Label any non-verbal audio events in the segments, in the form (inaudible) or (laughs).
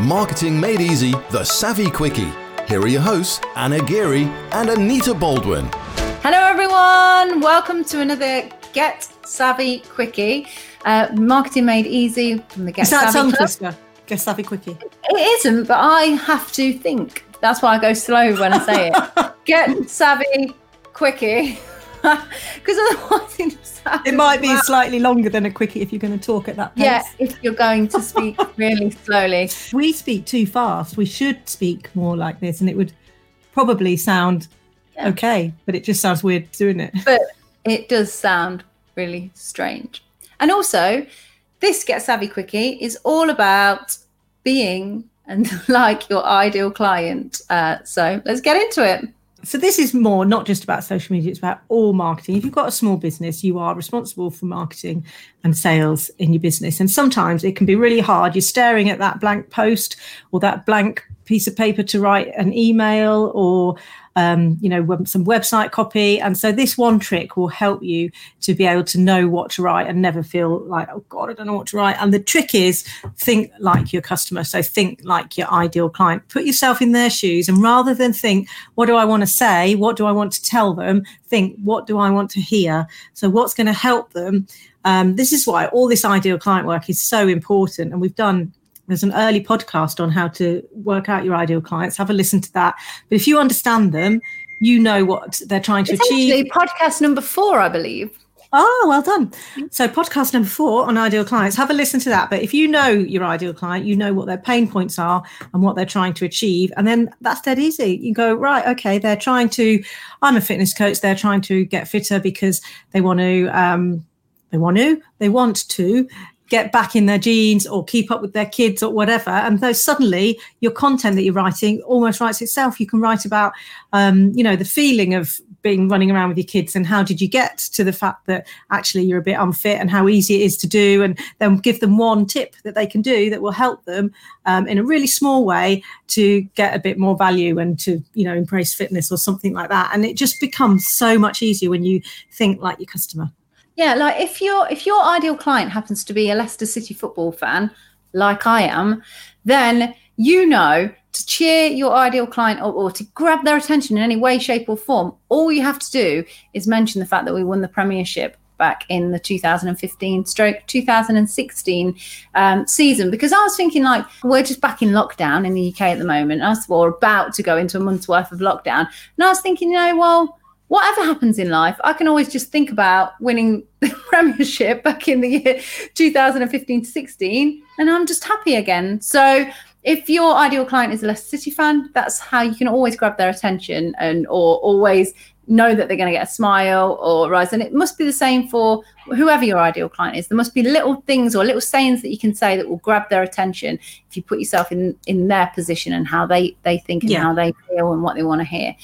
Marketing Made Easy, the Savvy Quickie. Here are your hosts, Anna Geary and Anita Baldwin. Hello, everyone. Welcome to another Get Savvy Quickie. Uh, Marketing Made Easy from the Get Is that Savvy tongue Club. twister? Get savvy quickie. It isn't, but I have to think. That's why I go slow when I say it. (laughs) Get Savvy Quickie. (laughs) Because otherwise it It might be mad. slightly longer than a quickie if you're going to talk at that pace. Yeah, if you're going to speak (laughs) really slowly. We speak too fast. We should speak more like this, and it would probably sound Yeah. okay, but it just sounds weird doing it. but it does sound really strange. And also, this Get Savvy Quickie is all about being and (laughs) like your ideal client. Uh, so let's get into it. So this is more not just about social media; it's about all marketing. If you've got a small business, you are responsible for marketing and sales in your business, and sometimes it can be really hard. You're staring at that blank post or that blank piece of paper to write an email or um, you know some website copy, and so this one trick will help you to be able to know what to write and never feel like oh god, I don't know what to write. And the trick is think like your customer. So think like your ideal client. Put yourself in their shoes, and rather than think what do I want to say, what do I want to tell them, think what do I want to hear. So what's going to help them. Um, this is why all this ideal client work is so important, and we've done there's an early podcast on how to work out your ideal clients. Have a listen to that. But if you understand them, you know what they're trying to It's achieve. actually podcast number four, I believe. Oh, well done. So, podcast number four on ideal clients, have a listen to that. But if you know your ideal client, you know what their pain points are and what they're trying to achieve. And then that's dead easy. You go, right, okay, they're trying to, I'm a fitness coach, they're trying to get fitter because they want to, um, they want to, they want to get back in their jeans or keep up with their kids or whatever. And so suddenly your content that you're writing almost writes itself. You can write about, um, you know, the feeling of being running around with your kids and how did you get to the fact that actually you're a bit unfit and how easy it is to do. And then give them one tip that they can do that will help them um, in a really small way to get a bit more value and to, you know, embrace fitness or something like that. And it just becomes so much easier when you think like your customer. Yeah, like if your if your ideal client happens to be a Leicester City football fan, like I am, then you know to cheer your ideal client or, to grab their attention in any way, shape, or form, all you have to do is mention the fact that we won the Premiership back in the 2015 stroke 2016 um, season because I was thinking like we're just back in lockdown in the UK at the moment. Was or about to go into a month's worth of lockdown, and I was thinking, you know, well, whatever happens in life, I can always just think about winning (laughs) the Premiership back in the year 2015 to 16, and I'm just happy again. So if your ideal client is a Leicester City fan, that's how you can always grab their attention and or always know that they're going to get a smile or rise. And it must be the same for whoever your ideal client is. There must be little things or little sayings that you can say that will grab their attention if you put yourself in in their position and how they they think and Yeah. how they feel and what they want to hear.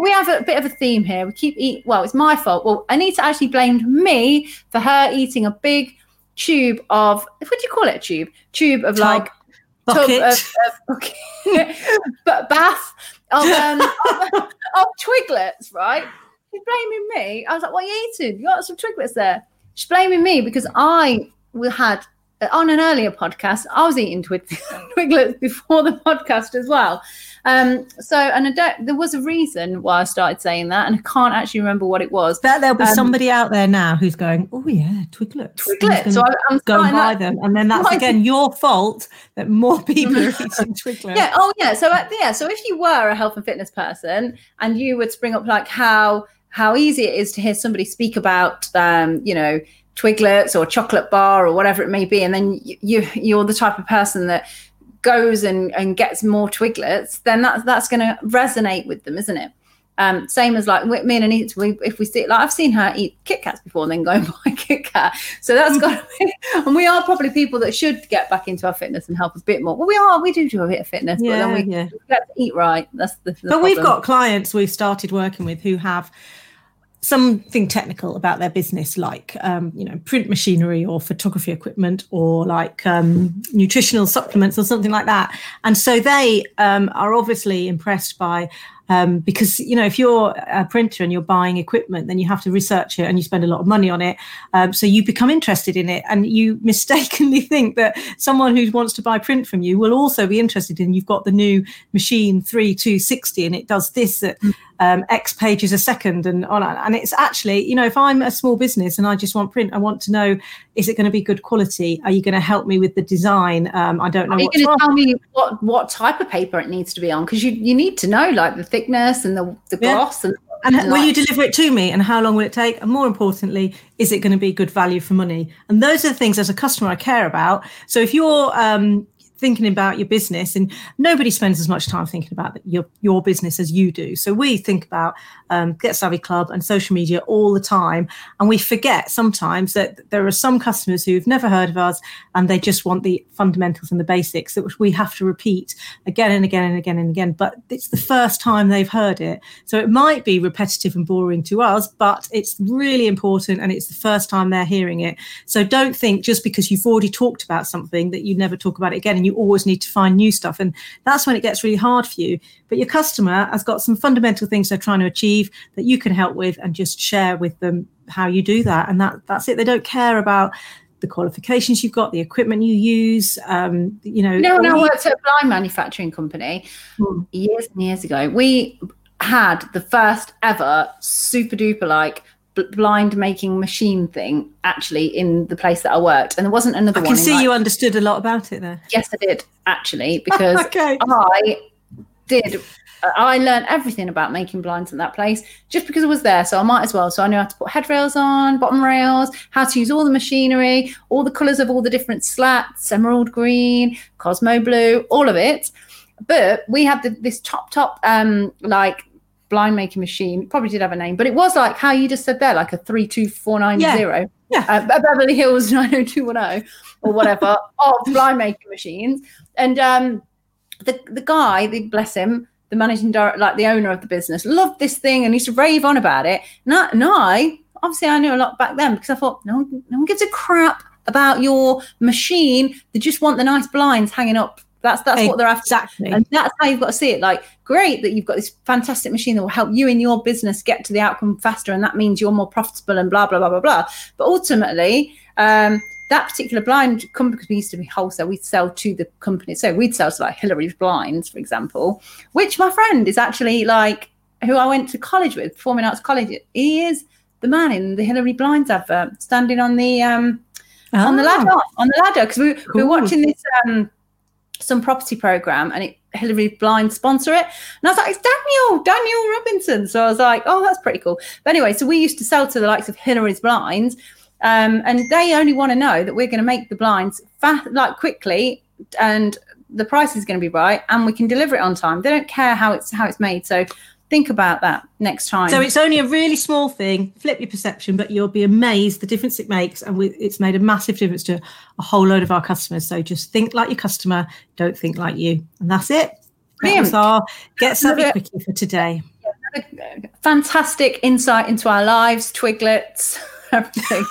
We- have a bit of a theme here. We keep eat. Well, it's my fault. Well, Anita actually blamed me for her eating a big tube of what do you call it? A tube? Tube of like bucket. tub of, of but (laughs) bath of um of, of twiglets, right? She's blaming me. I was like, "What are you eating? You got some twiglets there?" She's blaming me because I we had on an earlier podcast. I was eating twig- (laughs) twiglets before the podcast as well. Um, so, and I don't. There was a reason why I started saying that, and I can't actually remember what it was. Bet there'll be Um, somebody out there now who's going, oh yeah, twiglets. Twiglets. So I, I'm go and buy that- them, and then that's (laughs) again your fault that more people are (laughs) eating twiglets. Yeah. Oh, yeah. So, uh, yeah. So, if you were a health and fitness person, and you would spring up like how how easy it is to hear somebody speak about, um, you know, twiglets or chocolate bar or whatever it may be, and then you, you you're the type of person that goes and and gets more twiglets, then that's that's going to resonate with them, isn't it? Um, same as like me and Anita, we, if we see like I've seen her eat Kit Kats before and then go (laughs) and buy Kit Kat. So that's got to be, (laughs) and we are probably people that should get back into our fitness and help a bit more. Well, we are, we do do a bit of fitness, but then we yeah. we have to eat right. That's the, the But we've got clients we've started working with who have something technical about their business, like um, you know, print machinery or photography equipment or like um, nutritional supplements or something like that. And so they um, are obviously impressed by um, because you know if you're a printer and you're buying equipment, then you have to research it and you spend a lot of money on it. Um, so you become interested in it, and you (laughs) mistakenly think that someone who wants to buy print from you will also be interested in. You've got the new machine three two sixty, and it does this at um, X pages a second, and on. And it's actually, you know, if I'm a small business and I just want print, I want to know is it going to be good quality? Are you going to help me with the design? Um, I don't know. Are you going to tell me what what type of paper it needs to be on? Because you you need to know like the thickness and the the gloss and. And, and will like, you deliver it to me? And how long will it take? And more importantly, is it going to be good value for money? And those are the things as a customer I care about. So if you're um, thinking about your business and nobody spends as much time thinking about your your business as you do. So we think about um, get savvy club and social media all the time and we forget sometimes that there are some customers who've never heard of us and they just want the fundamentals and the basics that we have to repeat again and again and again and again but it's the first time they've heard it. So it might be repetitive and boring to us but it's really important and it's the first time they're hearing it. So don't think just because you've already talked about something that you never talk about it again and you always need to find new stuff. And that's when it gets really hard for you. But your customer has got some fundamental things they're trying to achieve that you can help with and just share with them how you do that. And that that's it. They don't care about the qualifications you've got, the equipment you use. Um, you know, no, no, I worked at a blind manufacturing company hmm. years and years ago. We had the first ever super duper like blind making machine thing actually in the place that I worked, and there wasn't another I one. I can see like, you understood a lot about it there. Yes, I did actually (laughs) because okay. I did. I learned everything about making blinds in that place just because I was there. So I might as well. So I knew how to put head rails on, bottom rails, how to use all the machinery, all the colours of all the different slats, emerald green, Cosmo blue, all of it. But we had the, this top, top, um, like blind making machine. probably did have a name, but it was like how you just said there, like a three two four nine zero. Yeah. Uh, Beverly Hills (laughs) nine oh two one oh or whatever (laughs) of blind making machines. And um, the the guy, the bless him, the managing director, like the owner of the business, loved this thing and used to rave on about it. And I, and I obviously I knew a lot back then because I thought no no one gives a crap about your machine. They just want the nice blinds hanging up that's that's exactly. what they're after. Exactly. And that's how you've got to see it. Like, great that you've got this fantastic machine that will help you in your business get to the outcome faster, and that means you're more profitable and blah blah blah blah blah. But ultimately, um, that particular blind company, we used to be wholesale, we'd sell to the company. So we'd sell to like Hillary's Blinds, for example, which my friend is actually like who I went to college with, performing arts college. He is the man in the Hillary Blinds advert, standing on the um oh. on the ah. ladder on the ladder because we, cool. we were watching this um some property program and it Hillary Blind sponsor it. And I was like, it's Daniel, Daniel Robinson. So I was like, oh, that's pretty cool. But anyway, so we used to sell to the likes of Hillary's Blinds. Um, and they only want to know that we're going to make the blinds fast, like quickly, and the price is going to be right, and we can deliver it on time. They don't care how it's how it's made. So think about that next time. So it's only a really small thing. Flip your perception, but you'll be amazed the difference it makes, and we, it's made a massive difference to a whole load of our customers. So just think like your customer, don't think like you, and that's it. That our get savvy quickie for today. Fantastic insight into our lives, Twiglets. (laughs) everything.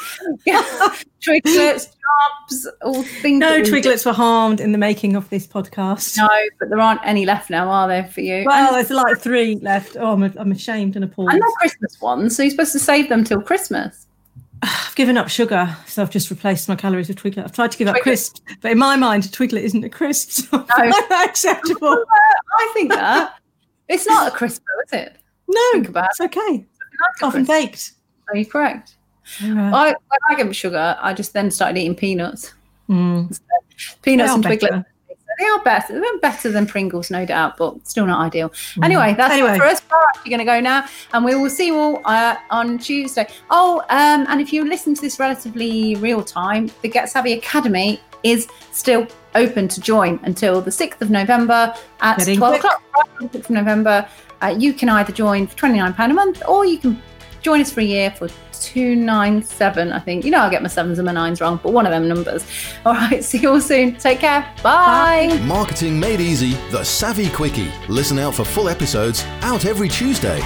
yeah. (laughs) Twiglets, (laughs) jobs, all things. No twiglets were harmed in the making of this podcast. No, but there aren't any left now, are there, for you? Well, and, there's like three left. Oh, I'm, I'm ashamed and appalled. And not Christmas ones, so you're supposed to save them till Christmas. (sighs) I've given up sugar, so I've just replaced my calories with Twiglet. I've tried to give Twiglet. up crisps, but in my mind, a Twiglet isn't a crisp, so (laughs) no. acceptable. (laughs) I think that. It's not a crisp, is it? No, think about it's okay. It's often baked. Are you correct? I, when I sugar, I just then started eating peanuts. Mm. Peanuts and Twiglets. They are better. They're better than Pringles, no doubt, but still not ideal. Mm. Anyway, that's anyway. for us. We're actually going to go now, and we will see you all uh, on Tuesday. Oh, um, and if you listen to this relatively real time, the Get Savvy Academy is still open to join until the 6th of November at Getting 12 quick. o'clock. 6th of November. Uh, you can either join for £29 a month or you can join us for a year for 297, I think. You know, I'll get my sevens and my nines wrong, but one of them numbers. All right, (laughs) see you all soon. Take care. Bye. Bye. Marketing Made Easy, the Savvy Quickie. Listen out for full episodes out every Tuesday.